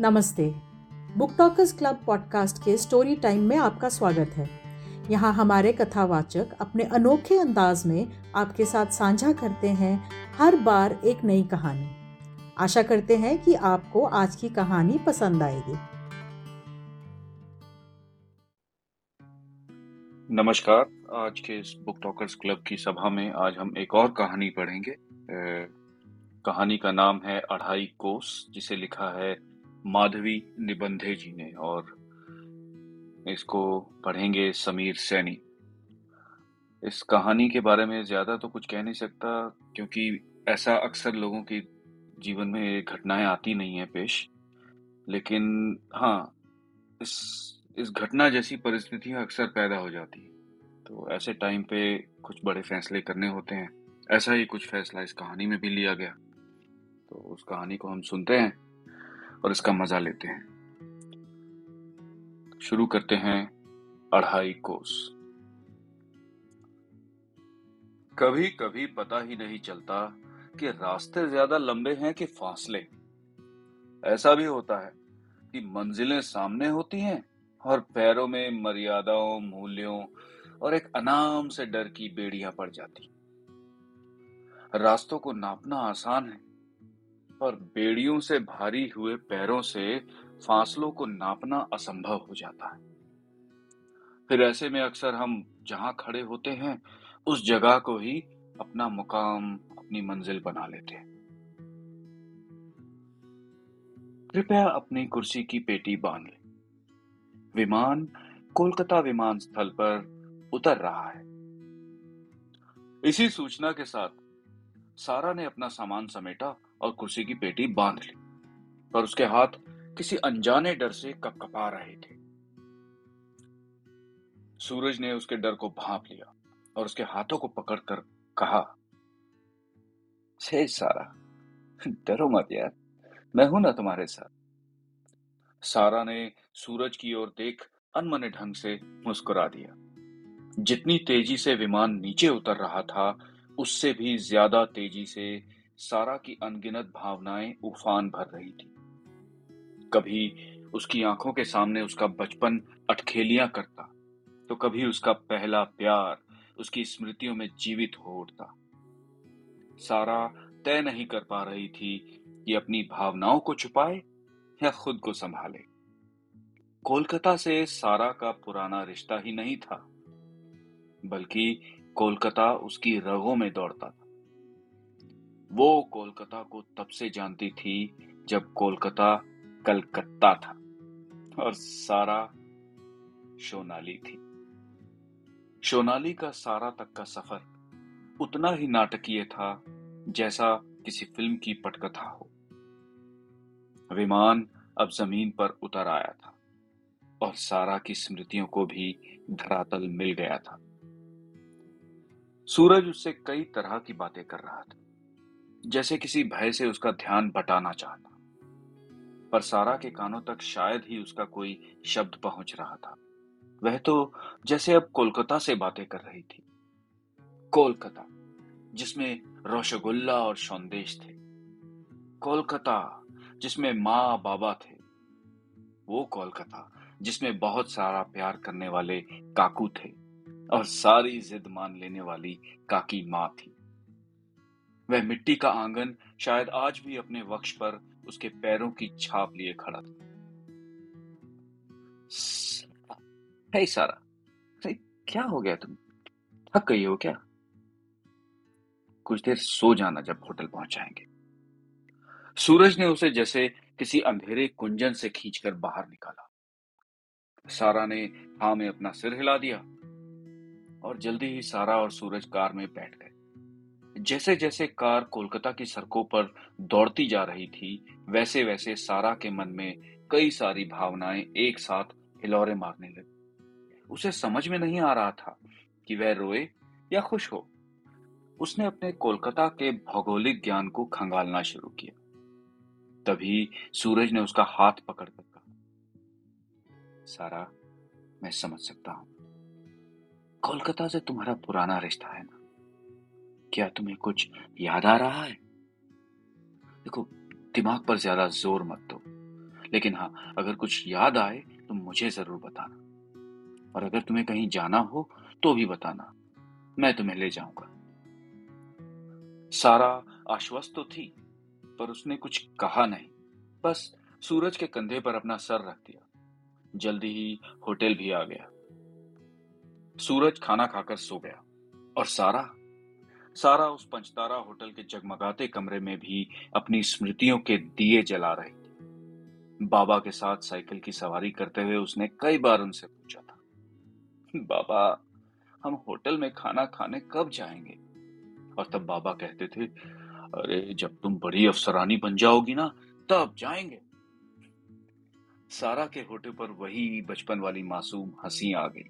नमस्ते। Book talkers club podcast के story time में आपका स्वागत है। यहाँ हमारे कथावाचक अपने अनोखे अंदाज में आपके साथ साझा करते हैं हर बार एक नई कहानी। आशा करते हैं कि आपको आज की कहानी पसंद आएगी। नमस्कार। आज के इस बुक टॉकर्स क्लब की सभा में आज हम एक और कहानी पढ़ेंगे। कहानी का नाम है अढ़ाई कोस, जिसे लिखा है माधवी निबंधे जी ने और इसको पढ़ेंगे समीर सैनी। इस कहानी के बारे में ज़्यादा तो कुछ कह नहीं सकता, क्योंकि ऐसा अक्सर लोगों के जीवन में घटनाएँ आती नहीं है पेश। लेकिन हाँ इस इस घटना जैसी परिस्थितियाँ अक्सर पैदा हो जाती है। तो ऐसे टाइम पे कुछ बड़े फैसले करने होते हैं। ऐसा ही कुछ फैसला इस कहानी में भी लिया गया। तो उस कहानी को हम सुनते हैं। और इसका मज़ा लेते हैं। शुरू करते हैं अढ़ाई कोस। कभी कभी पता ही नहीं चलता कि रास्ते ज़्यादा लंबे हैं कि फासले। ऐसा भी होता है कि मंजिलें सामने होती हैं और पैरों में मर्यादाओं, मूल्यों और एक अनाम से डर की बेड़ियाँ पड़ जाती। रास्तों को नापना आसान है। और बेड़ियों से भारी हुए पैरों से फासलों को नापना असंभव हो जाता है। फिर ऐसे में अक्सर हम जहाँ खड़े होते हैं, उस जगह को ही अपना मुकाम, अपनी मंजिल बना लेते हैं। कृपया अपनी कुर्सी की पेटी बाँध ले। विमान कोलकाता विमानस्थल पर उतर रहा है। इसी सूचना के साथ सारा ने अपना सामान समेटा और कुर्सी की पेटी बाँध ली, पर उसके हाथ किसी अनजाने डर से कपकपा रहे थे। सूरज ने उसके डर को भांप लिया और उसके हाथों को पकड़कर कहा सारा, डरो मत यार, मैं हूँ ना तुम्हारे साथ। सारा ने सूरज की ओर देख अनमने ढंग से मुस्कुरा दिया। जितनी तेज़ी से विमान नीचे उतर रहा था, उससे भी ज़्यादा तेज़ी से सारा की अनगिनत भावनाएँ उफान भर रही थी। कभी उसकी आँखों के सामने उसका बचपन अटखेलियाँ करता तो कभी उसका पहला प्यार उसकी स्मृतियों में जीवित हो उठता। सारा तय नहीं कर पा रही थी कि अपनी भावनाओं को छुपाए या खुद को संभाले। कोलकाता से सारा का पुराना रिश्ता ही नहीं था, बल्कि कोलकाता उसकी रगों में दौड़ता था। वो कोलकाता को तब से जानती थी जब कोलकाता कलकत्ता था और सारा सोनाली थी। सोनाली का सारा तक का सफ़र उतना ही नाटकीय था जैसा किसी फ़िल्म की पटकथा हो। विमान अब ज़मीन पर उतर आया था और सारा की स्मृतियों को भी धरातल मिल गया था। सूरज उससे कई तरह की बातें कर रहा था। जैसे किसी भय से उसका ध्यान बटाना चाहता। पर सारा के कानों तक शायद ही उसका कोई शब्द पहुँच रहा था। वह तो जैसे अब कोलकाता से बातें कर रही थी। कोलकाता, जिसमें रोशगुल्ला और सौंदेश थे। कोलकाता, जिसमें माँ बाबा थे। वो कोलकाता, जिसमें बहुत सारा प्यार करने वाले काकू थे और सारी जिद मान लेने वाली काकी माँ थी। वह मिट्टी का आँगन शायद आज भी अपने वक्ष पर उसके पैरों की छाप लिए खड़ा था। हे सारा क्या हो गया तुम? थक गई हो क्या? कुछ देर सो जाना जब होटल पहुंचाएँगे सूरज ने उसे जैसे किसी अंधेरे कुंजन से खींचकर बाहर निकाला। सारा ने हाँ में अपना सिर हिला दिया और जल्दी ही सारा और सूरज कार में बैठ गए। जैसे जैसे कार कोलकाता की सड़कों पर दौड़ती जा रही थी वैसे वैसे सारा के मन में कई सारी भावनाएँ एक साथ हिलौरे मारने लगी। उसे समझ में नहीं आ रहा था कि वह रोए या खुश हो। उसने अपने कोलकाता के भौगोलिक ज्ञान को खंगालना शुरू किया। तभी सूरज ने उसका हाथ पकड़कर कहा, सारा, मैं समझ सकता हूँ। कोलकाता से तुम्हारा पुराना रिश्ता है ना? क्या तुम्हें कुछ याद आ रहा है? देखो, दिमाग पर ज़्यादा ज़ोर मत दो। लेकिन हाँ अगर कुछ याद आए तो मुझे ज़रूर बताना। और अगर तुम्हें कहीं जाना हो तो भी बताना। मैं तुम्हें ले जाऊँगा। सारा आश्वस्त तो थी, पर उसने कुछ कहा नहीं। बस सूरज के कंधे पर अपना सर रख दिया। जल्दी ही होटल भी आ गया। सूरज खाना खाकर सो गया। और सारा सारा उस पंचतारा होटल के जगमगाते कमरे में भी अपनी स्मृतियों के दिए जला रही थी। बाबा के साथ साइकिल की सवारी करते हुए उसने कई बार उनसे पूछा था, बाबा, हम होटल में खाना खाने कब जाएँगे? और तब बाबा कहते थे, अरे, जब तुम बड़ी अफसरानी बन जाओगी ना, तब जाएँगे। सारा के होटल पर वही बचपन वाली मासूम हँसी आ गई।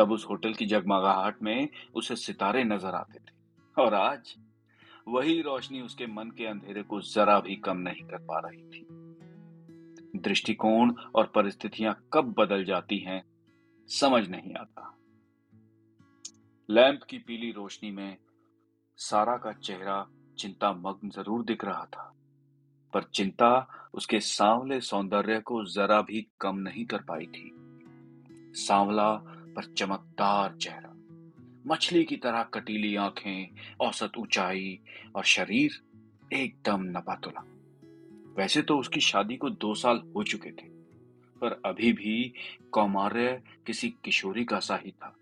तब उस होटल की जगमगाहट में उसे सितारे नज़र आते थे। और आज वही रोशनी उसके मन के अंधेरे को जरा भी कम नहीं कर पा रही थी। दृष्टिकोण और परिस्थितियाँ कब बदल जाती हैं, समझ नहीं आता। लैंप की पीली रोशनी में सारा का चेहरा चिंता मग्न ज़रूर दिख रहा था, पर चिंता उसके सांवले सौंदर्य को जरा भी कम नहीं कर पाई थी। सांवला पर चमकदार चेहरा, मछली की तरह कटीली आँखें, औसत ऊंचाई और शरीर एकदम नपातुला। वैसे तो उसकी शादी को दो साल हो चुके थे, पर अभी भी कौमार्य किसी किशोरी का सा ही था।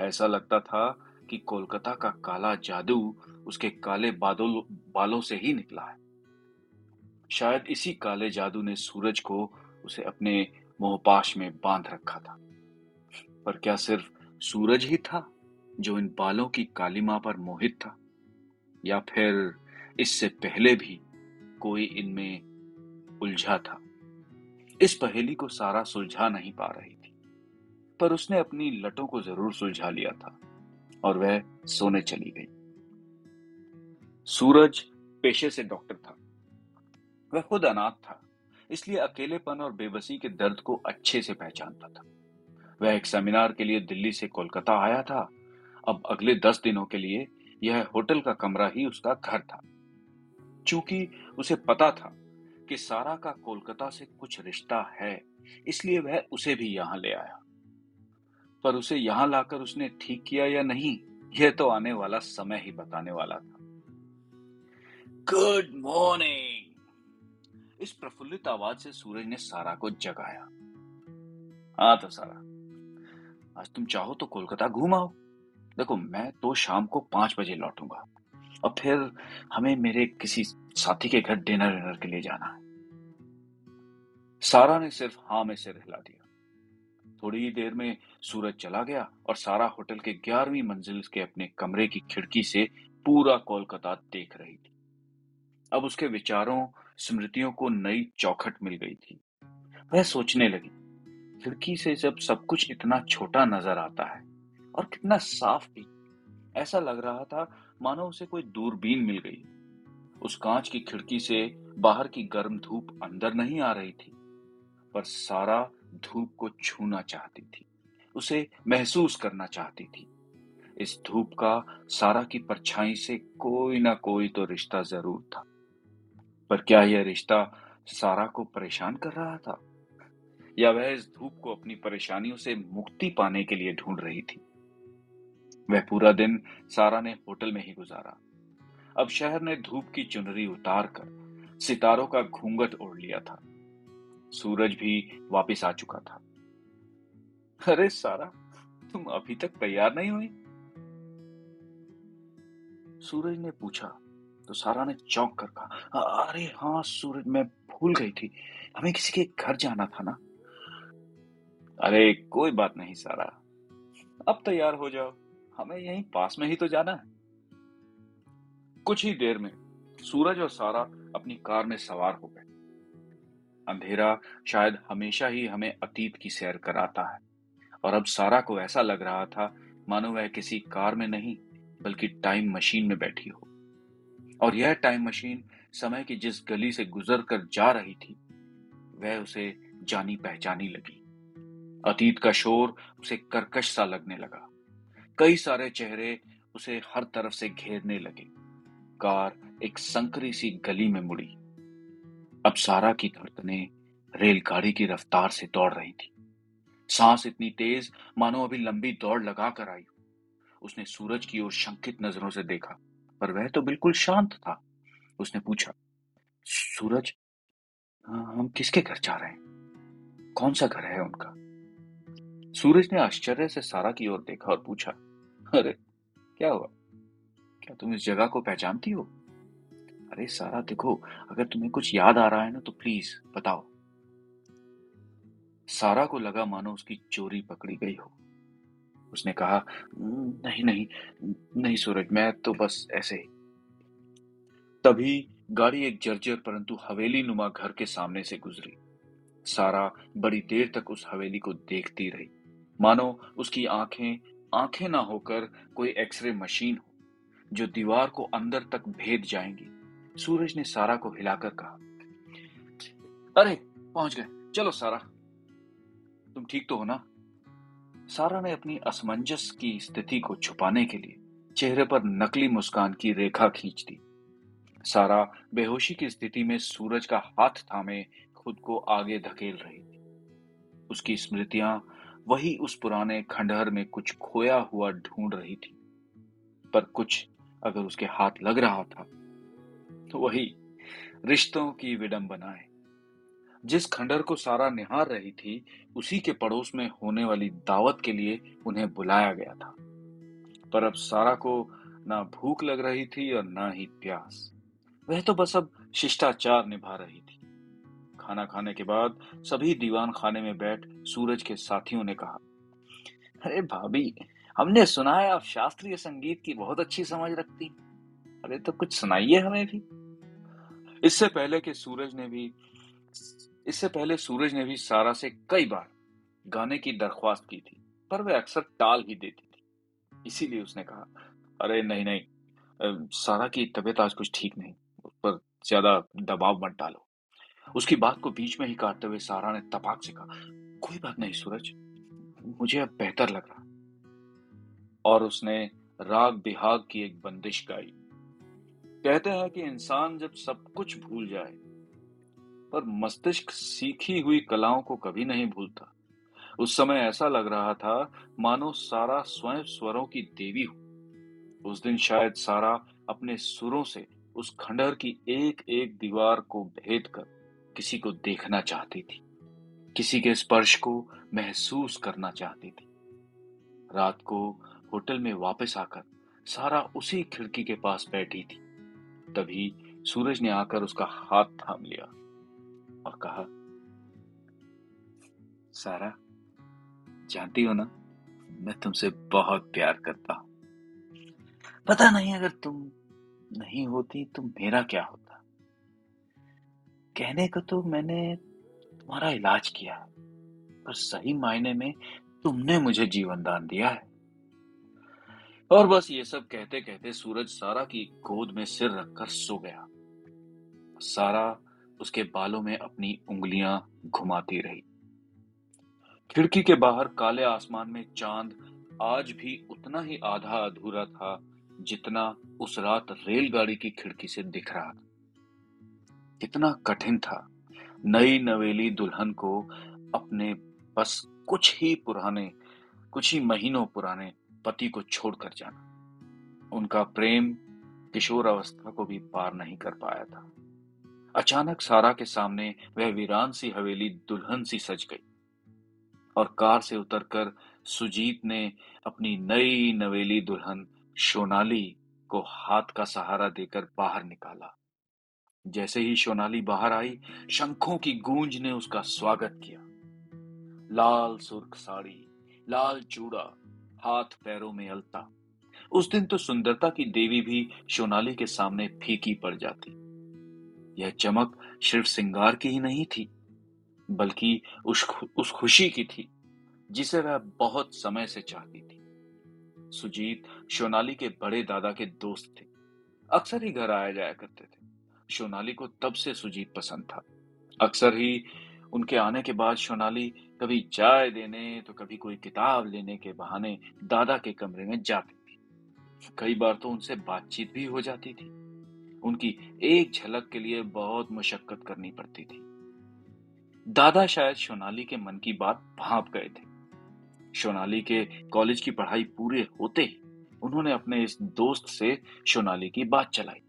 ऐसा लगता था कि कोलकाता का काला जादू उसके काले बादल, बालों से ही निकला है। शायद इसी काले जादू ने सूरज को उसे अपने मोहपाश में बाँध रखा था। पर क्या सिर्फ़ सूरज ही था जो इन बालों की काली माँ पर मोहित था? या फिर इससे पहले भी कोई इनमें उलझा था? इस पहेली को सारा सुलझा नहीं पा रही थी, पर उसने अपनी लटों को ज़रूर सुलझा लिया था और वह सोने चली गई। सूरज पेशे से डॉक्टर था। वह खुद अनाथ था, इसलिए अकेलेपन और बेबसी के दर्द को अच्छे से पहचानता था। वह एक सेमिनार के लिए दिल्ली से कोलकाता आया था। अब अगले दस दिनों के लिए यह होटल का कमरा ही उसका घर था। चूँकि उसे पता था कि सारा का कोलकाता से कुछ रिश्ता है, इसलिए वह उसे भी यहाँ ले आया। पर उसे यहाँ लाकर उसने ठीक किया या नहीं, यह तो आने वाला समय ही बताने वाला था। गुड मॉर्निंग इस प्रफुल्लित आवाज़ से सूरज ने सारा को जगाया। हाँ तो सारा। आज तुम चाहो तो कोलकाता घूम आओ। देखो, मैं तो शाम को पाँच बजे लौटूँगा। और फिर हमें मेरे किसी साथी के घर डिनर डिनर के लिए जाना है। सारा ने सिर्फ़ हाँ में सिर हिला दिया। थोड़ी ही देर में सूरज चला गया और सारा होटल के ग्यारहवीं मंजिल के अपने कमरे की खिड़की से पूरा कोलकाता देख रही थी। अब उसके विचारों, स्मृतियों को नई चौखट मिल गई थी। वह सोचने लगी खिड़की से जब सब कुछ इतना छोटा नज़र आता है और कितना साफ़ भी, ऐसा लग रहा था मानो उसे कोई दूरबीन मिल गई। उस कांच की खिड़की से बाहर की गर्म धूप अंदर नहीं आ रही थी, पर सारा धूप को छूना चाहती थी, उसे महसूस करना चाहती थी। इस धूप का सारा की परछाई से कोई ना कोई तो रिश्ता ज़रूर था। पर क्या यह रिश्ता सारा को परेशान कर रहा था? या वह इस धूप को अपनी परेशानियों से मुक्ति पाने के लिए ढूंढ रही थी। वह पूरा दिन सारा ने होटल में ही गुजारा। अब शहर ने धूप की चुनरी उतार कर सितारों का घूंघट ओढ़ लिया था। सूरज भी वापस आ चुका था। अरे सारा, तुम अभी तक तैयार नहीं हुई? सूरज ने पूछा तो सारा ने चौंक कर कहा, अरे हाँ सूरज, मैं भूल गई थी। हमें किसी के घर जाना था ना? अरे, कोई बात नहीं, सारा। अब तैयार हो जाओ। हमें यहीं पास में ही तो जाना है। कुछ ही देर में सूरज और सारा अपनी कार में सवार हो गए। अंधेरा शायद हमेशा ही हमें अतीत की सैर कराता है। और अब सारा को ऐसा लग रहा था, मानो वह किसी कार में नहीं, बल्कि टाइम मशीन में बैठी हो। और यह टाइम मशीन समय की जिस गली से गुजर कर जा रही थी, वह उसे जानी पहचानी लगी। अतीत का शोर उसे कर्कश सा लगने लगा। कई सारे चेहरे उसे हर तरफ़ से घेरने लगे। कार एक संकरी सी गली में मुड़ी। अब सारा की धड़कने रेलगाड़ी की रफ्तार से दौड़ रही थी। सांस इतनी तेज, मानो अभी लंबी दौड़ लगा कर आई उसने सूरज की ओर शंकित नज़रों से देखा, पर वह तो बिल्कुल शांत था। उसने पूछा, सूरज, हम किसके घर जा रहे हैं? कौन सा घर है उनका? सूरज ने आश्चर्य से सारा की ओर देखा और पूछा, अरे, क्या हुआ? क्या तुम इस जगह को पहचानती हो? अरे सारा, देखो, अगर तुम्हें कुछ याद आ रहा है ना तो प्लीज़ बताओ। सारा को लगा मानो उसकी चोरी पकड़ी गई हो। उसने कहा, नहीं नहीं नहीं सूरज, मैं तो बस ऐसे ही। तभी गाड़ी एक जर्जर, परंतु हवेली नुमा घर के सामने से गुजरी। सारा बड़ी देर तक उस हवेली को देखती रही। मानो उसकी आँखें आँखें ना होकर कोई एक्सरे मशीन हो, जो दीवार को अंदर तक भेद जाएँगी। सूरज ने सारा को हिलाकर कहा, अरे, पहुँच गए। चलो सारा। तुम ठीक तो हो ना? सारा ने अपनी असमंजस की स्थिति को छुपाने के लिए चेहरे पर नकली मुस्कान की रेखा खींच दी। सारा बेहोशी की स्थिति में सूरज का हाथ थामे, खुद को आगे धकेल रही थी। उसकी स्मृतियाँ वही उस पुराने खंडहर में कुछ खोया हुआ ढूंढ रही थी। पर कुछ अगर उसके हाथ लग रहा था तो वही रिश्तों की विडंबनाएँ। जिस खंडहर को सारा निहार रही थी, उसी के पड़ोस में होने वाली दावत के लिए उन्हें बुलाया गया था। पर अब सारा को ना भूख लग रही थी और ना ही प्यास। वह तो बस अब शिष्टाचार निभा रही थी। खाना खाने के बाद सभी दीवान खाने में बैठ सूरज के साथियों ने कहा, अरे भाभी, हमने सुना है आप शास्त्रीय संगीत की बहुत अच्छी समझ रखती अरे तो कुछ सुनाइए हमें भी। इससे पहले कि सूरज ने भी, इससे पहले सूरज ने भी सारा से कई बार गाने की दरख्वास्त की थी, पर वह अक्सर टाल ही देती थी। इसीलिए उसने कहा, अरे नहीं नहीं सारा की तबीयत आज कुछ ठीक नहीं उस पर ज़्यादा दबाव मत डालो। उसकी बात को बीच में ही काटते हुए सारा ने तपाक से कहा, कोई बात नहीं, सूरज। मुझे अब बेहतर लग रहा और उसने राग बिहाग की एक बंदिश गाई। कहते हैं कि इंसान जब सब कुछ भूल जाए, पर मस्तिष्क सीखी हुई कलाओं को कभी नहीं भूलता। उस समय ऐसा लग रहा था, मानो सारा स्वयं स्वरों की देवी हो। उस दिन शायद सारा अपने सुरों से उस खंडहर की एक एक दीवार को भेद कर किसी को देखना चाहती थी। किसी के स्पर्श को महसूस करना चाहती थी। रात को होटल में वापस आकर सारा उसी खिड़की के पास बैठी थी। तभी सूरज ने आकर उसका हाथ थाम लिया और कहा, सारा, जानती हो ना, मैं तुमसे बहुत प्यार करता हूँ। पता नहीं अगर तुम नहीं होती तो मेरा क्या होता? कहने को तो मैंने तुम्हारा इलाज किया, पर सही मायने में तुमने मुझे जीवन दान दिया है। और बस ये सब कहते कहते सूरज सारा की गोद में सिर रखकर सो गया। सारा उसके बालों में अपनी उंगलियाँ घुमाती रही। खिड़की के बाहर काले आसमान में चाँद आज भी उतना ही आधा अधूरा था जितना उस रात रेलगाड़ी की खिड़की से दिख रहा था। कितना कठिन था। नई नवेली दुल्हन को अपने बस कुछ ही पुराने, कुछ ही महीनों पुराने पति को छोड़कर जाना। उनका प्रेम किशोर अवस्था को भी पार नहीं कर पाया था। अचानक सारा के सामने वह वीरान सी हवेली दुल्हन सी सज गई और कार से उतरकर सुजीत ने अपनी नई नवेली दुल्हन सोनाली को हाथ का सहारा देकर बाहर निकाला। जैसे ही सोनाली बाहर आई, शंखों की गूंज ने उसका स्वागत किया। लाल सुर्ख साड़ी, लाल चूड़ा, हाथ पैरों में अलता। उस दिन तो सुंदरता की देवी भी सोनाली के सामने फीकी पड़ जाती। यह चमक सिर्फ़ सिंगार की ही नहीं थी, बल्कि उस उस खुशी की थी, जिसे वह बहुत समय से चाहती थी। सुजीत सोनाली के बड़े दादा के दोस्त थे, अक्सर ही घर आया जाया करते थे। सोनाली को तब से सुजीत पसंद था। अक्सर ही उनके आने के बाद सोनाली कभी चाय देने तो कभी कोई किताब लेने के बहाने दादा के कमरे में जाती थी। कई बार तो उनसे बातचीत भी हो जाती थी। उनकी एक झलक के लिए बहुत मशक्कत करनी पड़ती थी। दादा शायद सोनाली के मन की बात भाप गए थे। सोनाली के कॉलेज की पढ़ाई पूरे होते ही उन्होंने अपने इस दोस्त से सोनाली की बात चलाई।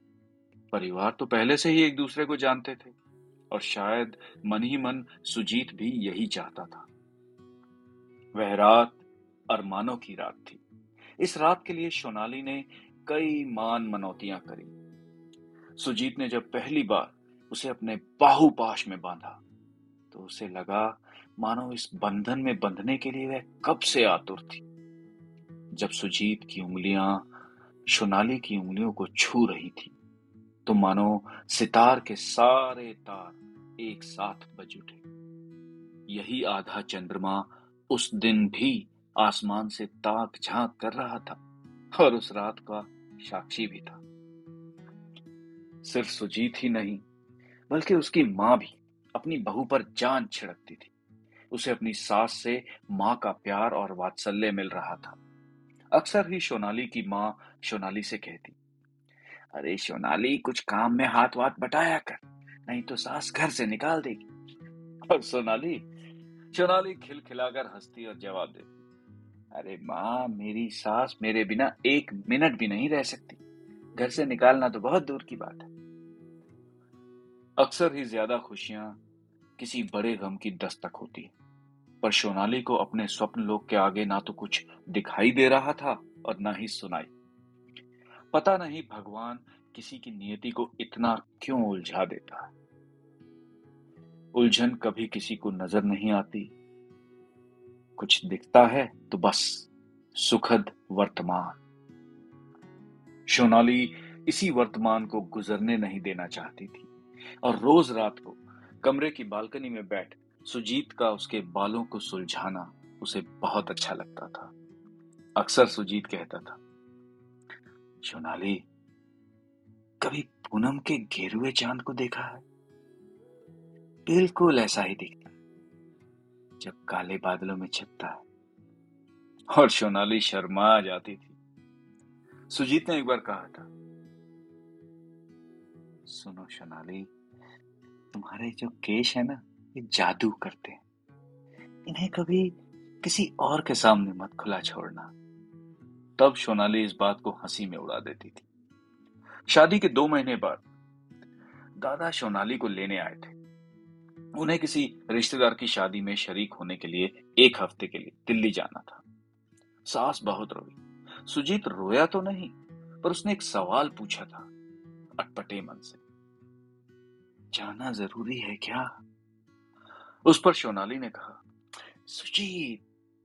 परिवार तो पहले से ही एक दूसरे को जानते थे, और शायद मन ही मन सुजीत भी यही चाहता था। वह रात अरमानों की रात थी। इस रात के लिए सोनाली ने कई मान मनौतियाँ करी। सुजीत ने जब पहली बार उसे अपने बाहुपाश में बांधा तो उसे लगा, मानो इस बंधन में बंधने के लिए वह कब से आतुर थी। जब सुजीत की उंगलियाँ, सोनाली की उंगलियों को छू रही थी तो मानो सितार के सारे तार एक साथ बज उठे। यही आधा चंद्रमा उस दिन भी आसमान से ताक झाँक कर रहा था और उस रात का साक्षी भी था। सिर्फ़ सुजीत ही नहीं, बल्कि उसकी माँ भी अपनी बहू पर जान छिड़कती थी। उसे अपनी सास से माँ का प्यार और वात्सल्य मिल रहा था। अक्सर ही सोनाली की माँ सोनाली से कहती अरे सोनाली, कुछ काम में हाथ वाथ बटाया कर, नहीं तो सास घर से निकाल देगी। और सोनाली सोनाली खिलखिलाकर हंसती और जवाब देती, अरे माँ, मेरी सास मेरे बिना एक मिनट भी नहीं रह सकती। घर से निकालना तो बहुत दूर की बात है। अक्सर ही ज़्यादा खुशियाँ किसी बड़े गम की दस्तक होती है। पर सोनाली को अपने स्वप्न लोक के आगे ना तो कुछ दिखाई दे रहा था और ना ही सुनाई। पता नहीं भगवान किसी की नियति को इतना क्यों उलझा देता। है उलझन कभी किसी को नज़र नहीं आती। कुछ दिखता है तो बस सुखद वर्तमान। सोनाली इसी वर्तमान को गुजरने नहीं देना चाहती थी और रोज रात को कमरे की बालकनी में बैठ सुजीत का उसके बालों को सुलझाना उसे बहुत अच्छा लगता था। अक्सर सुजीत कहता था सोनाली, कभी पूनम के घेरुए चाँद को देखा है? बिल्कुल ऐसा ही दिखता जब काले बादलों में छिपता है। और सोनाली शर्मा जाती थी। सुजीत ने एक बार कहा था, सुनो सोनाली, तुम्हारे जो केश है ना, ये जादू करते हैं। इन्हें कभी किसी और के सामने मत खुला छोड़ना। तब सोनाली इस बात को हँसी में उड़ा देती थी। शादी के दो महीने बाद दादा सोनाली को लेने आए थे। उन्हें किसी रिश्तेदार की शादी में शरीक होने के लिए एक हफ़्ते के लिए दिल्ली जाना था। सास बहुत रोई। सुजीत रोया तो नहीं, पर उसने एक सवाल पूछा था अटपटे मन से। जाना ज़रूरी है क्या? उस पर सोनाली ने कहा, सुजीत,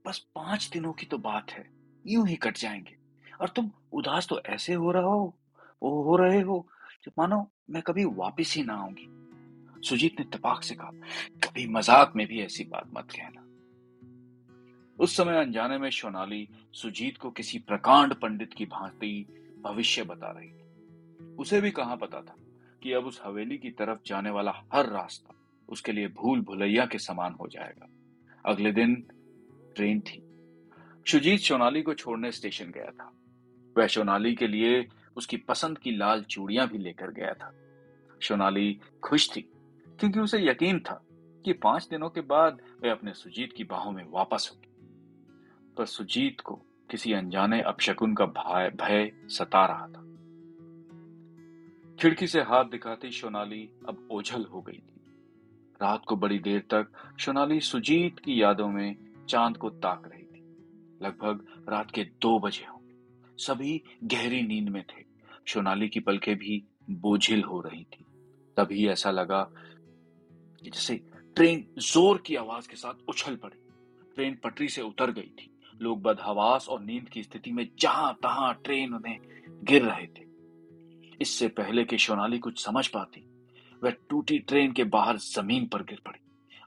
बस पाँच दिनों की तो बात है। यूँ ही कट जाएँगे। और तुम उदास तो ऐसे हो रहा हो, वो हो रहे हो जो मानो मैं कभी वापिस ही ना आऊँगी। सुजीत ने तपाक से कहा, कभी मज़ाक में भी ऐसी बात मत कहना। उस समय अनजाने में सोनाली सुजीत को किसी प्रकांड पंडित की भांति भविष्य बता रही थी। उसे भी कहाँ पता था कि अब उस हवेली की तरफ़ जाने वाला हर रास्ता उसके लिए भूल भुलैया के समान हो जाएगा। अगले दिन ट्रेन थी। सुजीत सोनाली को छोड़ने स्टेशन गया था। वह सोनाली के लिए उसकी पसंद की लाल चूड़ियाँ भी लेकर गया था। सोनाली खुश थी, क्योंकि उसे यकीन था कि पाँच दिनों के बाद वह अपने सुजीत की बाहों में वापस होगी। पर सुजीत को किसी अनजाने अपशकुन का भय सता रहा था। खिड़की से हाथ दिखाती सोनाली अब ओझल हो गई थी। रात को बड़ी देर तक सोनाली सुजीत की यादों में चाँद को ताक रही लगभग रात के दो बजे होंगे। सभी गहरी नींद में थे। सोनाली की पलकें भी बोझिल हो रही थी। तभी ऐसा लगा कि जैसे ट्रेन ज़ोर की आवाज़ के साथ उछल पड़ी। ट्रेन पटरी से उतर गई थी। लोग बदहवास और नींद की स्थिति में जहाँ तहां ट्रेन उन्हें गिर रहे थे। इससे पहले कि सोनाली कुछ समझ पाती, वह टूटी ट्रेन के बाहर ज़मीन पर गिर पड़ी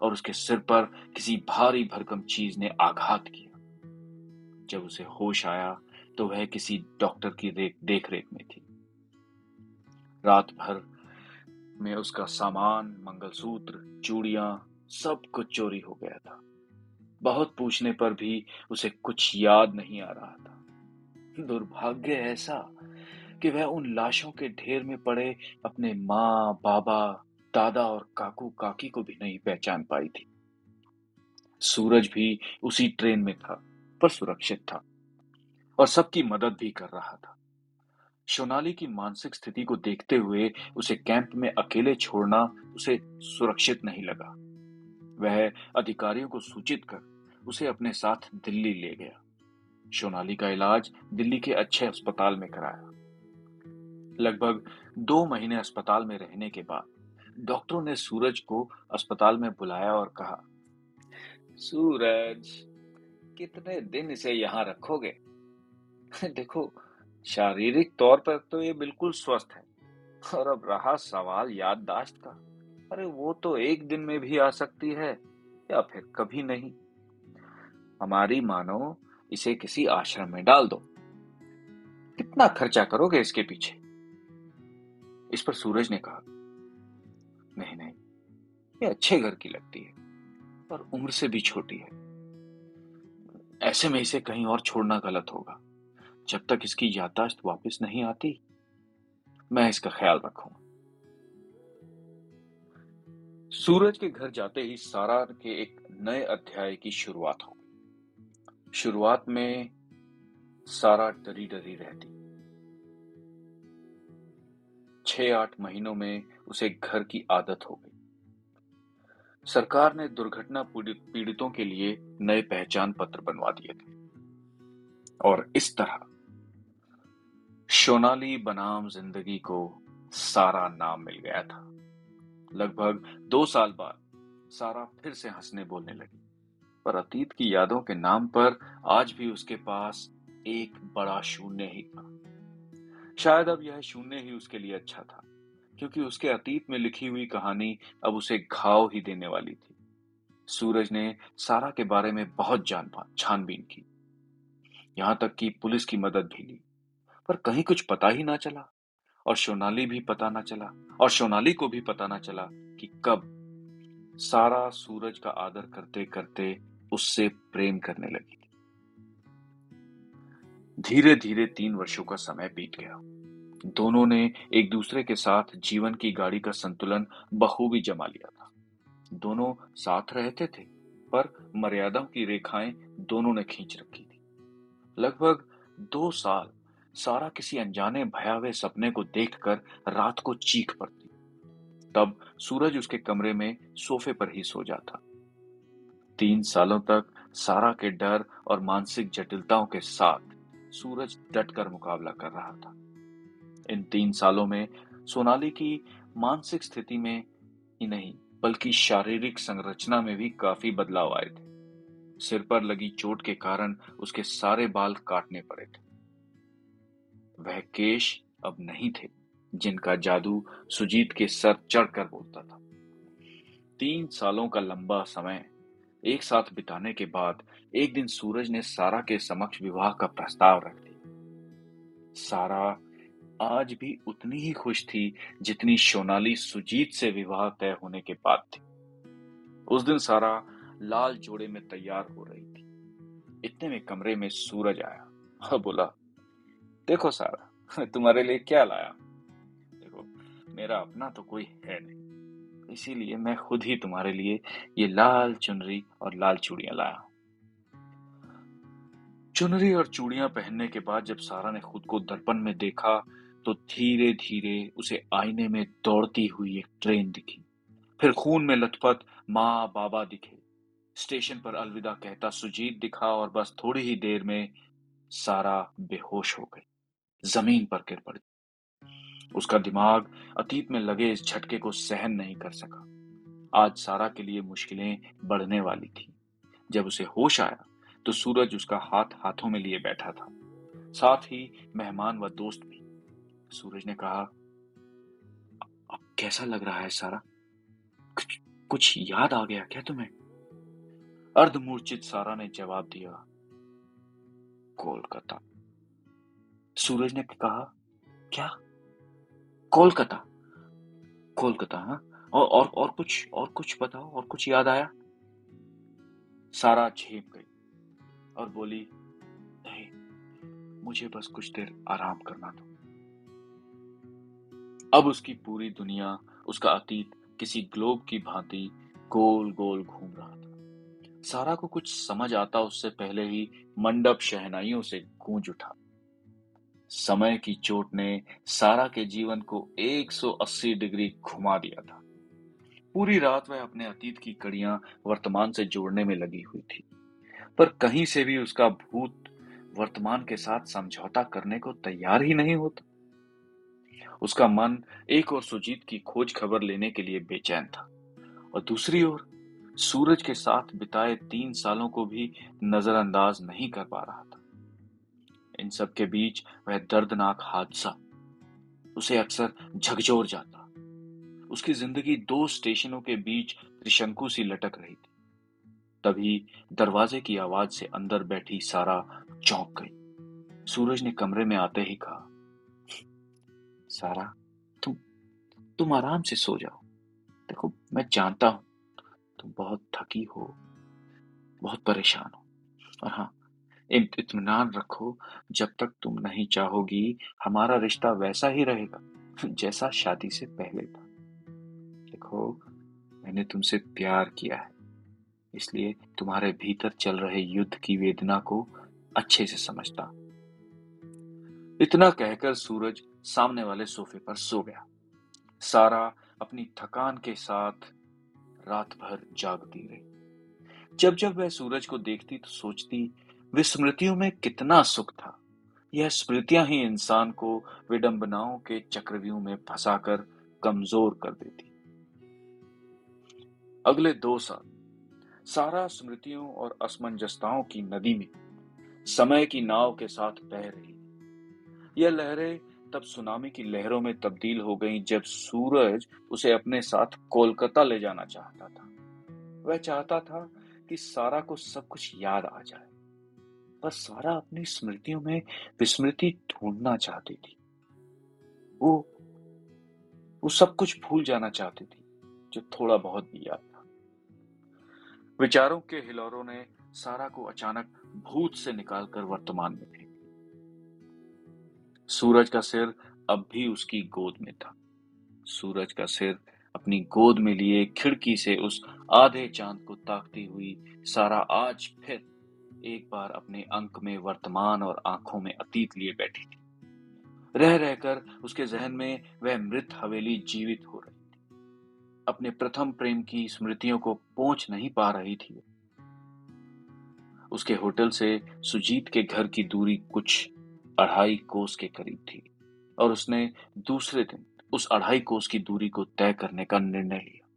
और उसके सिर पर किसी भारी भरकम चीज़ ने आघात किया। जब उसे होश आया तो वह किसी डॉक्टर की देख रेख में थी। रात भर में उसका सामान, मंगलसूत्र, चूड़ियाँ, सब कुछ चोरी हो गया था। बहुत पूछने पर भी उसे कुछ याद नहीं आ रहा था। दुर्भाग्य ऐसा कि वह उन लाशों के ढेर में पड़े अपने माँ, बाबा, दादा और काकू, काकी को भी नहीं पहचान पाई थी। सूरज भी उसी ट्रेन में था। पर सुरक्षित था और सबकी मदद भी कर रहा था। सोनाली की मानसिक स्थिति को देखते हुए उसे कैंप में अकेले छोड़ना उसे सुरक्षित नहीं लगा। वह अधिकारियों को सूचित कर उसे अपने साथ दिल्ली ले गया। सोनाली का इलाज दिल्ली के अच्छे अस्पताल में कराया। लगभग दो महीने अस्पताल में रहने के बाद डॉक्टरों ने सूरज को अस्पताल में बुलाया और कहा, सूरज कितने दिन इसे यहाँ रखोगे? देखो, शारीरिक तौर पर तो ये बिल्कुल स्वस्थ है। और अब रहा सवाल याददाश्त का। अरे, वो तो एक दिन में भी आ सकती है या फिर कभी नहीं? हमारी मानो, इसे किसी आश्रम में डाल दो। कितना खर्चा करोगे इसके पीछे? इस पर सूरज ने कहा, नहीं नहीं, ये अच्छे घर की लगती है, पर उम्र से भी छोटी है। ऐसे में इसे कहीं और छोड़ना गलत होगा। जब तक इसकी याददाश्त वापस नहीं आती, मैं इसका ख्याल रखूँगा। सूरज के घर जाते ही सारा के एक नए अध्याय की शुरुआत हो शुरुआत में सारा डरी डरी रहती। छह आठ महीनों में उसे घर की आदत हो गई। सरकार ने दुर्घटना पीड़ितों के लिए नए पहचान पत्र बनवा दिए थे। और इस तरह सोनाली बनाम ज़िंदगी को सारा नाम मिल गया था। लगभग दो साल बाद सारा फिर से हंसने बोलने लगी। पर अतीत की यादों के नाम पर आज भी उसके पास एक बड़ा शून्य ही था। शायद अब यह शून्य ही उसके लिए अच्छा था। क्योंकि उसके अतीत में लिखी हुई कहानी अब उसे घाव ही देने वाली थी। सूरज ने सारा के बारे में बहुत जान छानबीन की। यहाँ तक कि पुलिस की मदद भी ली। पर कहीं कुछ पता ही ना चला, और सोनाली भी पता ना चला, और सोनाली को भी पता ना चला कि कब सारा सूरज का आदर करते करते उससे प्रेम करने लगी धीरे धीरे तीन वर्षों का समय बीत गया। दोनों ने एक दूसरे के साथ जीवन की गाड़ी का संतुलन बखूबी जमा लिया था। दोनों साथ रहते थे, पर मर्यादाओं की रेखाएँ दोनों ने खींच रखी थी। लगभग दो साल सारा किसी अनजाने भयावह सपने को देखकर रात को चीख पड़ती। तब सूरज उसके कमरे में सोफे पर ही सो जाता। तीन सालों तक सारा के डर और मानसिक जटिलताओं के साथ सूरज डटकर मुकाबला कर रहा था। इन तीन सालों में सोनाली की मानसिक स्थिति में ही नहीं, बल्कि शारीरिक संरचना में भी काफ़ी बदलाव आए थे। सिर पर लगी चोट के कारण उसके सारे बाल काटने पड़े थे। वह केश अब नहीं थे, जिनका जादू सुजीत के सर चढ़कर बोलता था। तीन सालों का लंबा समय, एक साथ बिताने के बाद एक दिन सूरज ने सारा के समक्ष विवाह का प्रस्ताव रख दिया। सारा आज भी उतनी ही खुश थी जितनी सोनाली सुजीत से विवाह तय होने के बाद थी। उस दिन सारा लाल जोड़े में तैयार हो रही थी। इतने में कमरे में सूरज आया। और बोला, देखो सारा, तुम्हारे लिए क्या लाया? देखो, मेरा अपना तो कोई है नहीं। इसीलिए मैं खुद ही तुम्हारे लिए ये लाल चुनरी और लाल चूड़ियाँ लाया चुनरी और चूड़ियाँ पहनने के बाद जब सारा ने खुद को दर्पण में देखा तो धीरे धीरे उसे आईने में दौड़ती हुई एक ट्रेन दिखी। फिर खून में लथपथ माँ बाबा दिखे। स्टेशन पर अलविदा कहता सुजीत दिखा और बस थोड़ी ही देर में सारा बेहोश हो गई। ज़मीन पर गिर पड़ी। उसका दिमाग अतीत में लगे इस झटके को सहन नहीं कर सका। आज सारा के लिए मुश्किलें बढ़ने वाली थी। जब उसे होश आया तो सूरज उसका हाथ हाथों में लिए बैठा था। साथ ही मेहमान व दोस्त भी। सूरज ने कहा अब कैसा लग रहा है सारा? कुछ, कुछ याद आ गया क्या तुम्हें? अर्धमूर्छित सारा ने जवाब दिया कोलकाता। सूरज ने कहा क्या? कोलकाता? कोलकाता हाँ? और और और कुछ और कुछ बताओ और कुछ याद आया? सारा झेप गई और बोली नहीं मुझे बस कुछ देर आराम करना दो। अब उसकी पूरी दुनिया, उसका अतीत किसी ग्लोब की भांति गोल गोल घूम रहा था। सारा को कुछ समझ आता उससे पहले ही मंडप शहनाइयों से गूंज उठा। समय की चोट ने सारा के जीवन को 180 डिग्री घुमा दिया था। पूरी रात वह अपने अतीत की कड़ियाँ वर्तमान से जोड़ने में लगी हुई थी। पर कहीं से भी उसका भूत वर्तमान के साथ समझौता करने को तैयार ही नहीं होता। उसका मन एक और सुजीत की खोज खबर लेने के लिए बेचैन था और दूसरी ओर सूरज के साथ बिताए तीन सालों को भी नजरअंदाज नहीं कर पा रहा था। इन सब के बीच वह दर्दनाक हादसा, उसे अक्सर झकझोर जाता। उसकी ज़िंदगी दो स्टेशनों के बीच त्रिशंकु सी लटक रही थी। तभी दरवाजे की आवाज़ से अंदर बैठी सारा चौंक गई। सूरज ने कमरे में आते ही कहा सारा। तुम तुम आराम से सो जाओ। देखो, मैं जानता हूँ, तुम बहुत थकी हो, बहुत परेशान हो। और हाँ इतमान रखो, जब तक तुम नहीं चाहोगी, हमारा रिश्ता वैसा ही रहेगा, जैसा शादी से पहले था। देखो, मैंने तुमसे प्यार किया है, इसलिए तुम्हारे भीतर चल रहे युद्ध की वेदना को अच्छे से समझता इतना कहकर सूरज सामने वाले सोफे पर सो गया। सारा अपनी थकान के साथ रात भर जागती रही। जब जब वह सूरज को देखती तो सोचती विस्मृतियों में कितना सुख था। यह स्मृतियाँ ही इंसान को विडंबनाओं के चक्रव्यूह में फंसाकर कमज़ोर कर देती। अगले दो साल, सारा स्मृतियों और असमंजसताओं की नदी में समय की नाव के साथ बह रही। यह लहरें तब सुनामी की लहरों में तब्दील हो गई जब सूरज उसे अपने साथ कोलकाता ले जाना चाहता था। वह चाहता था कि सारा को सब कुछ याद आ जाए, पर सारा अपनी स्मृतियों में विस्मृति ढूंढना चाहती थी। वो वो सब कुछ भूल जाना चाहती थी, जो थोड़ा बहुत भी याद था। विचारों के हिलोरों ने सारा को अचानक भूत से निकालकर वर्तमान में फेंक सूरज का सिर अब भी उसकी गोद में था। सूरज का सिर अपनी गोद में लिए खिड़की से उस आधे चाँद को ताकती हुई सारा आज फिर एक बार अपने अंक में वर्तमान और आँखों में अतीत लिए बैठी थी। रह रहकर उसके जहन में वह मृत हवेली जीवित हो रही थी। अपने प्रथम प्रेम की स्मृतियों को पहुँच नहीं पा रही थी उसके होटल से सुजीत के घर की दूरी कुछ अढ़ाई कोस के करीब थी और उसने दूसरे दिन उस अढ़ाई कोस की दूरी को तय करने का निर्णय लिया।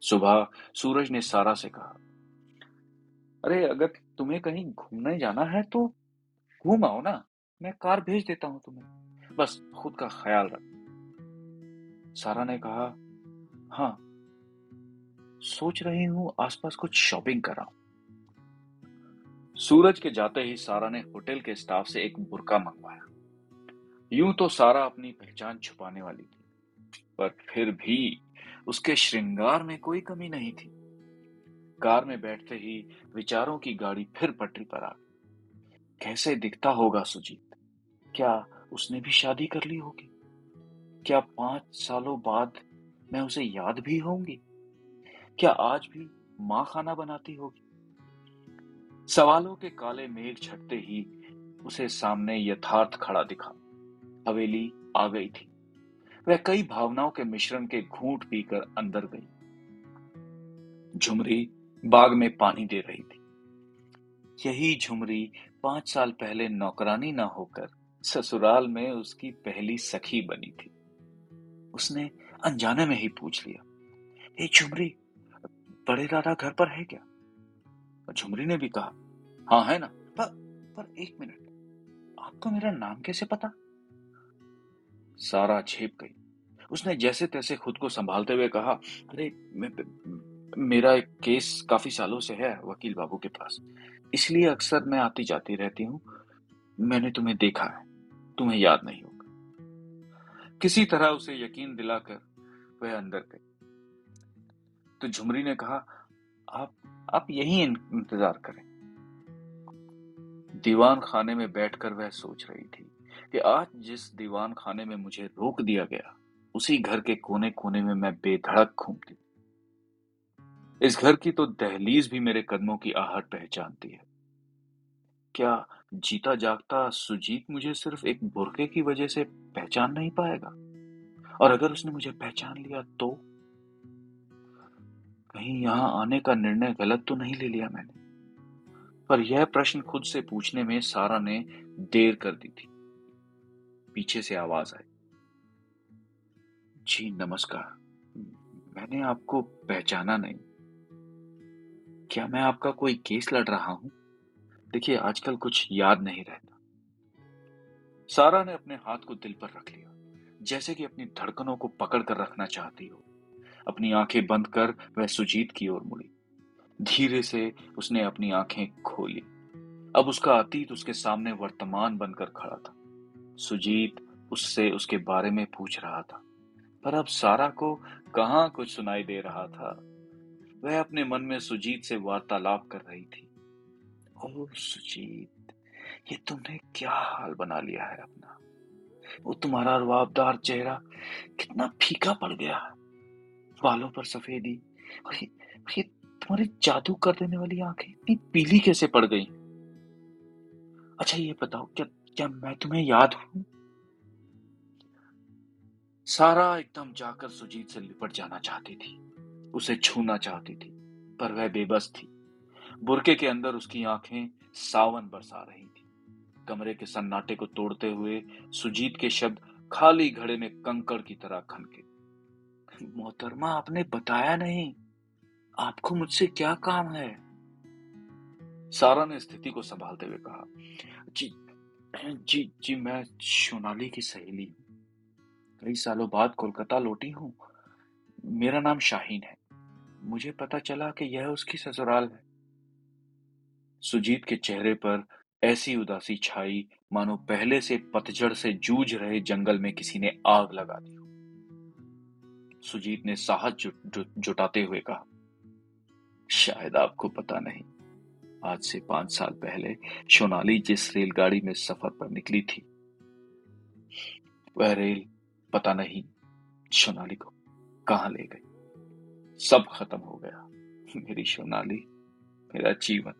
सुबह सूरज ने सारा से कहा, अरे, अगर तुम्हें कहीं घूमने जाना है तो घूम आओ ना, मैं कार भेज देता हूँ तुम्हें। बस खुद का ख्याल रख। सारा ने कहा हाँ सोच रही हूँ आसपास कुछ शॉपिंग कराऊं। सूरज के जाते ही सारा ने होटल के स्टाफ से एक बुरका मंगवाया। यूँ तो सारा अपनी पहचान छुपाने वाली थी, पर फिर भी उसके श्रृंगार में कोई कमी नहीं थी। कार में बैठते ही विचारों की गाड़ी फिर पटरी पर आ गई। कैसे दिखता होगा सुजीत? क्या उसने भी शादी कर ली होगी? क्या पाँच सालों बाद मैं उसे याद भी होंगी? क्या आज भी माँ खाना बनाती होगी? सवालों के काले मेघ छटते ही उसे सामने यथार्थ खड़ा दिखा। हवेली आ गई थी। वह कई भावनाओं के मिश्रण के घूंट पीकर अंदर गई। झुमरी बाग में पानी दे रही थी। यही झुमरी पाँच साल पहले नौकरानी ना होकर ससुराल में उसकी पहली सखी बनी थी। उसने अनजाने में ही पूछ लिया ए झुमरी, बड़े दादा घर पर है क्या? झुमरी ने भी कहा हाँ है ना? पर पर एक मिनट। आपको मेरा नाम कैसे पता? सारा छेप गई। उसने जैसे तैसे खुद को संभालते हुए कहा अरे मेरा एक केस काफ़ी सालों से है वकील बाबू के पास। इसलिए अक्सर मैं आती जाती रहती हूँ। मैंने तुम्हें देखा है। तुम्हें याद नहीं होगा। किसी तरह उसे यकीन दिलाकर वह अंदर गई। तो झुमरी ने कहा आप आप यही इंतज़ार करें। दीवान खाने में बैठकर वह सोच रही थी कि आज जिस दीवान खाने में मुझे रोक दिया गया, उसी घर के कोने कोने में मैं बेधड़क घूमती। इस घर की तो दहलीज भी मेरे कदमों की आहट पहचानती है। क्या जीता जागता सुजीत मुझे सिर्फ़ एक बुरके की वजह से पहचान नहीं पाएगा? और अगर उसने मुझे पहचान लिया तो? कहीं यहाँ आने का निर्णय गलत तो नहीं ले लिया मैंने। पर यह प्रश्न खुद से पूछने में सारा ने देर कर दी थी। पीछे से आवाज़ आई। जी, नमस्कार। मैंने आपको पहचाना नहीं। क्या मैं आपका कोई केस लड़ रहा हूँ? देखिए, आजकल कुछ याद नहीं रहता। सारा ने अपने हाथ को दिल पर रख लिया। जैसे कि अपनी धड़कनों को पकड़ कर रखना चाहती हो। अपनी आँखें बंद कर वह सुजीत की ओर मुड़ी। धीरे से उसने अपनी आँखें खोली। अब उसका अतीत उसके सामने वर्तमान बनकर खड़ा था। सुजीत उससे उसके बारे में पूछ रहा था, पर अब सारा को कहाँ कुछ सुनाई दे रहा था? वह अपने मन में सुजीत से वार्तालाप कर रही थी। ओ सुजीत, ये तुमने क्या हाल बना लिया है अपना? वो तुम्हारा रुआबदार चेहरा कितना फीका पड़ गया है। बालों पर सफेदी और ये, ये तुम्हारी जादू कर देने वाली आँखें इतनी पीली कैसे पड़ गई? अच्छा ये बताओ क्या क्या मैं तुम्हें याद हूँ? सारा एकदम जाकर सुजीत से लिपट जाना चाहती थी उसे छूना चाहती थी पर वह बेबस थी। बुरके के अंदर उसकी आँखें सावन बरसा रही थी। कमरे के सन्नाटे को तोड़ते हुए सुजीत के शब्द खाली घड़े में कंकड़ की तरह खनके। मोहतरमा आपने बताया नहीं। आपको मुझसे क्या काम है? सारा ने स्थिति को संभालते हुए कहा, जी जी जी, मैं सोनाली की सहेली हूँ। कई सालों बाद कोलकाता लौटी हूँ। मेरा नाम शाहीन है। मुझे पता चला कि यह उसकी ससुराल है। सुजीत के चेहरे पर ऐसी उदासी छाई, मानो पहले से पतझड़ से जूझ रहे जंगल में किसी ने आग लगा दी सुजीत ने साहस जुटाते हुए कहा, शायद आपको पता नहीं, आज से पाँच साल पहले सोनाली जिस रेलगाड़ी में सफ़र पर निकली थी, वह रेल पता नहीं सोनाली को कहाँ ले गई। सब खत्म हो गया। मेरी सोनाली, मेरा जीवन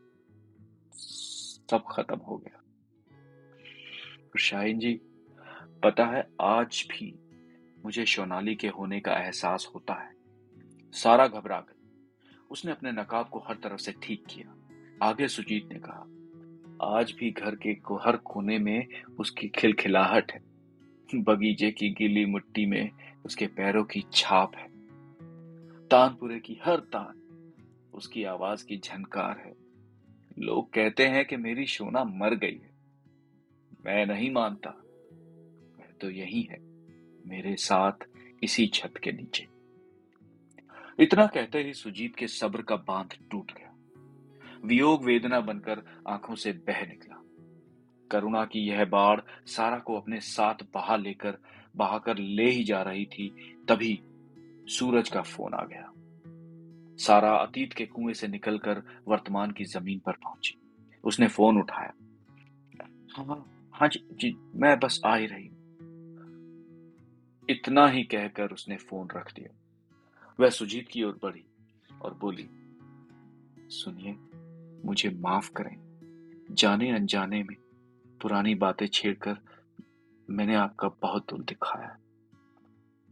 सब खत्म हो गया। शाहिन जी, पता है आज भी मुझे सोनाली के होने का एहसास होता है। सारा घबरा गई उसने अपने नकाब को हर तरफ़ से ठीक किया। आगे सुजीत ने कहा, आज भी घर के हर कोने में उसकी खिलखिलाहट है। बगीचे की गीली मिट्टी में उसके पैरों की छाप है। तानपुरे की हर तान उसकी आवाज़ की झनकार है। लोग कहते हैं कि मेरी सोना मर गई है। मैं नहीं मानता। वह तो यही है। मेरे साथ इसी छत के नीचे। इतना कहते ही सुजीत के सब्र का बाँध टूट गया। वियोग वेदना बनकर आँखों से बह निकला। करुणा की यह बाढ़ सारा को अपने साथ बहा लेकर, बहाकर ले ही जा रही थी, तभी सूरज का फ़ोन आ गया। सारा अतीत के कुएँ से निकलकर वर्तमान की ज़मीन पर पहुँची। उसने फ़ोन उठाया। हाँ हाँ जी जी, मैं बस आ ही रही इतना ही कहकर उसने फ़ोन रख दिया। वह सुजीत की ओर बढ़ी और बोली, सुनिए, मुझे माफ़ करें। जाने अनजाने में पुरानी बातें छेड़कर मैंने आपका बहुत दुल दिखाया।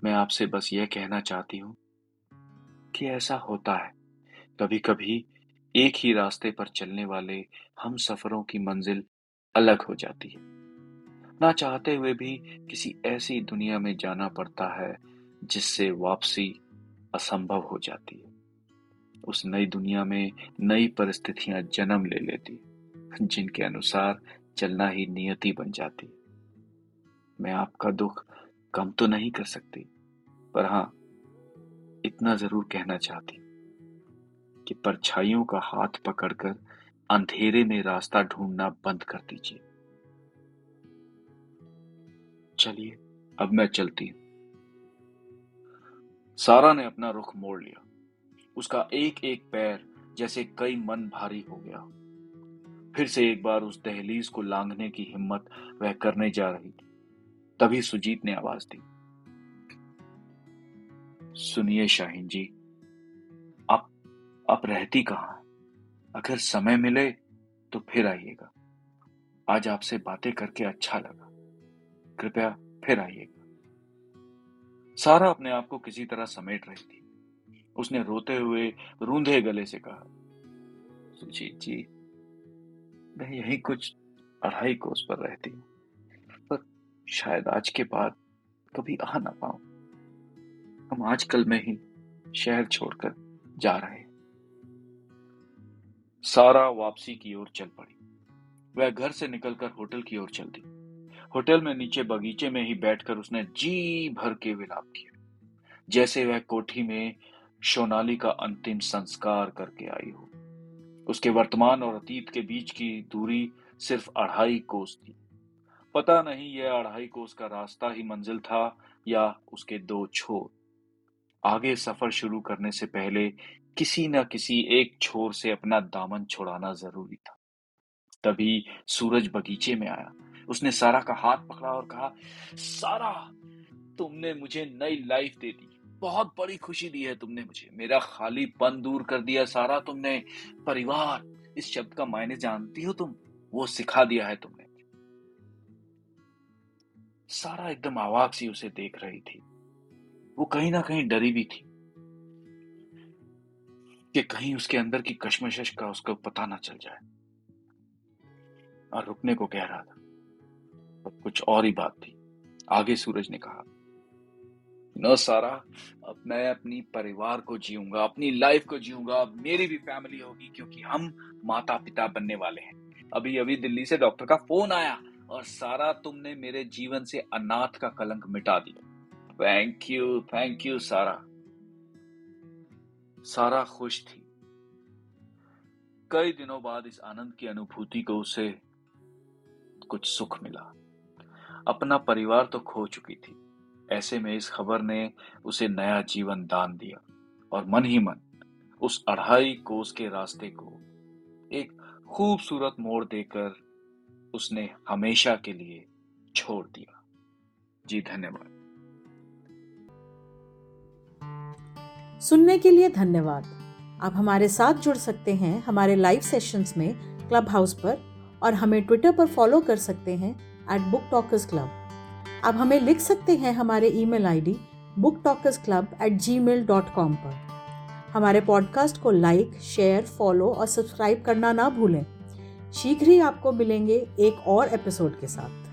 मैं आपसे बस यह कहना चाहती हूँ कि ऐसा होता है। कभी कभी एक ही रास्ते पर चलने वाले हम सफरों की मंजिल अलग हो जाती है। ना चाहते हुए भी किसी ऐसी दुनिया में जाना पड़ता है जिससे वापसी असंभव हो जाती है। उस नई दुनिया में नई परिस्थितियाँ जन्म ले लेती जिनके अनुसार चलना ही नियति बन जाती मैं आपका दुख कम तो नहीं कर सकती, पर हाँ, इतना ज़रूर कहना चाहती कि परछाइयों का हाथ पकड़कर अंधेरे में रास्ता ढूंढना बंद कर दीजिए। चलिए, अब मैं चलती हूँ। सारा ने अपना रुख मोड़ लिया। उसका एक एक पैर जैसे कई मन भारी हो गया। फिर से एक बार उस दहलीज को लांघने की हिम्मत वह करने जा रही थी। तभी सुजीत ने आवाज़ दी। सुनिए शाहीन जी, आप आप रहती कहाँ अगर समय मिले तो फिर आइएगा। आज आपसे बातें करके अच्छा लगा। कृपया फिर आइएगा। सारा अपने आप को किसी तरह समेट रही थी उसने रोते हुए रूंधे गले से कहा सुजीत जी। मैं यही कुछ अढ़ाई कोस पर रहती हूँ, पर शायद आज के बाद कभी आ ना पाऊँ। हम आजकल में ही शहर छोड़कर जा रहे सारा वापसी की ओर चल पड़ी। वह घर से निकलकर होटल की ओर चल दी। होटल में नीचे बगीचे में ही बैठकर उसने जी भर के विलाप किया, जैसे वह कोठी में सोनाली का अंतिम संस्कार करके आई हो। उसके वर्तमान और अतीत के बीच की दूरी सिर्फ़ अढ़ाई कोस थी। पता नहीं यह अढ़ाई कोस का रास्ता ही मंजिल था या उसके दो छोर। आगे सफ़र शुरू करने से पहले किसी न किसी एक छोर से अपना दामन छुड़ाना ज़रूरी था। तभी सूरज बगीचे में आया। उसने सारा का हाथ पकड़ा और कहा, सारा, तुमने मुझे नई लाइफ दे दी। बहुत बड़ी खुशी दी है तुमने मुझे। मेरा खाली पन दूर कर दिया सारा तुमने। परिवार, इस शब्द का मायने जानती हो तुम? वो सिखा दिया है तुमने। सारा एकदम आवाक सी उसे देख रही थी। वो कहीं ना कहीं डरी भी थी कि कहीं उसके अंदर की कश्मकश का उसको पता ना चल जाए। और रुकने को कह रहा था। कुछ और ही बात थी। आगे सूरज ने कहा, न सारा, अब मैं अपनी परिवार को जीऊँगा, अपनी लाइफ को जीऊँगा, अब मेरी भी फैमिली होगी, क्योंकि हम माता पिता बनने वाले हैं। अभी अभी दिल्ली से डॉक्टर का फ़ोन आया, और सारा तुमने मेरे जीवन से अनाथ का कलंक मिटा दिया। थैंक यू थैंक यू सारा। सारा खुश थी। कई दिनों बाद इस आनंद की अनुभूति को उसे कुछ सुख मिला। अपना परिवार तो खो चुकी थी। ऐसे में इस खबर ने उसे नया जीवन दान दिया और मन ही मन उस अढ़ाई कोस के रास्ते को एक खूबसूरत मोड़ देकर उसने हमेशा के लिए छोड़ दिया। जी धन्यवाद। सुनने के लिए धन्यवाद। आप हमारे साथ जुड़ सकते हैं हमारे लाइव सेशंस में क्लब हाउस पर और हमें ट्विटर पर फॉलो कर सकते हैं एट बुक टॉकर्स क्लब आप हमें लिख सकते हैं हमारे email ID book talkers club at Gmail dot com पर। हमारे पॉडकास्ट को लाइक शेयर फॉलो और सब्सक्राइब करना ना भूलें। शीघ्र ही आपको मिलेंगे एक और एपिसोड के साथ।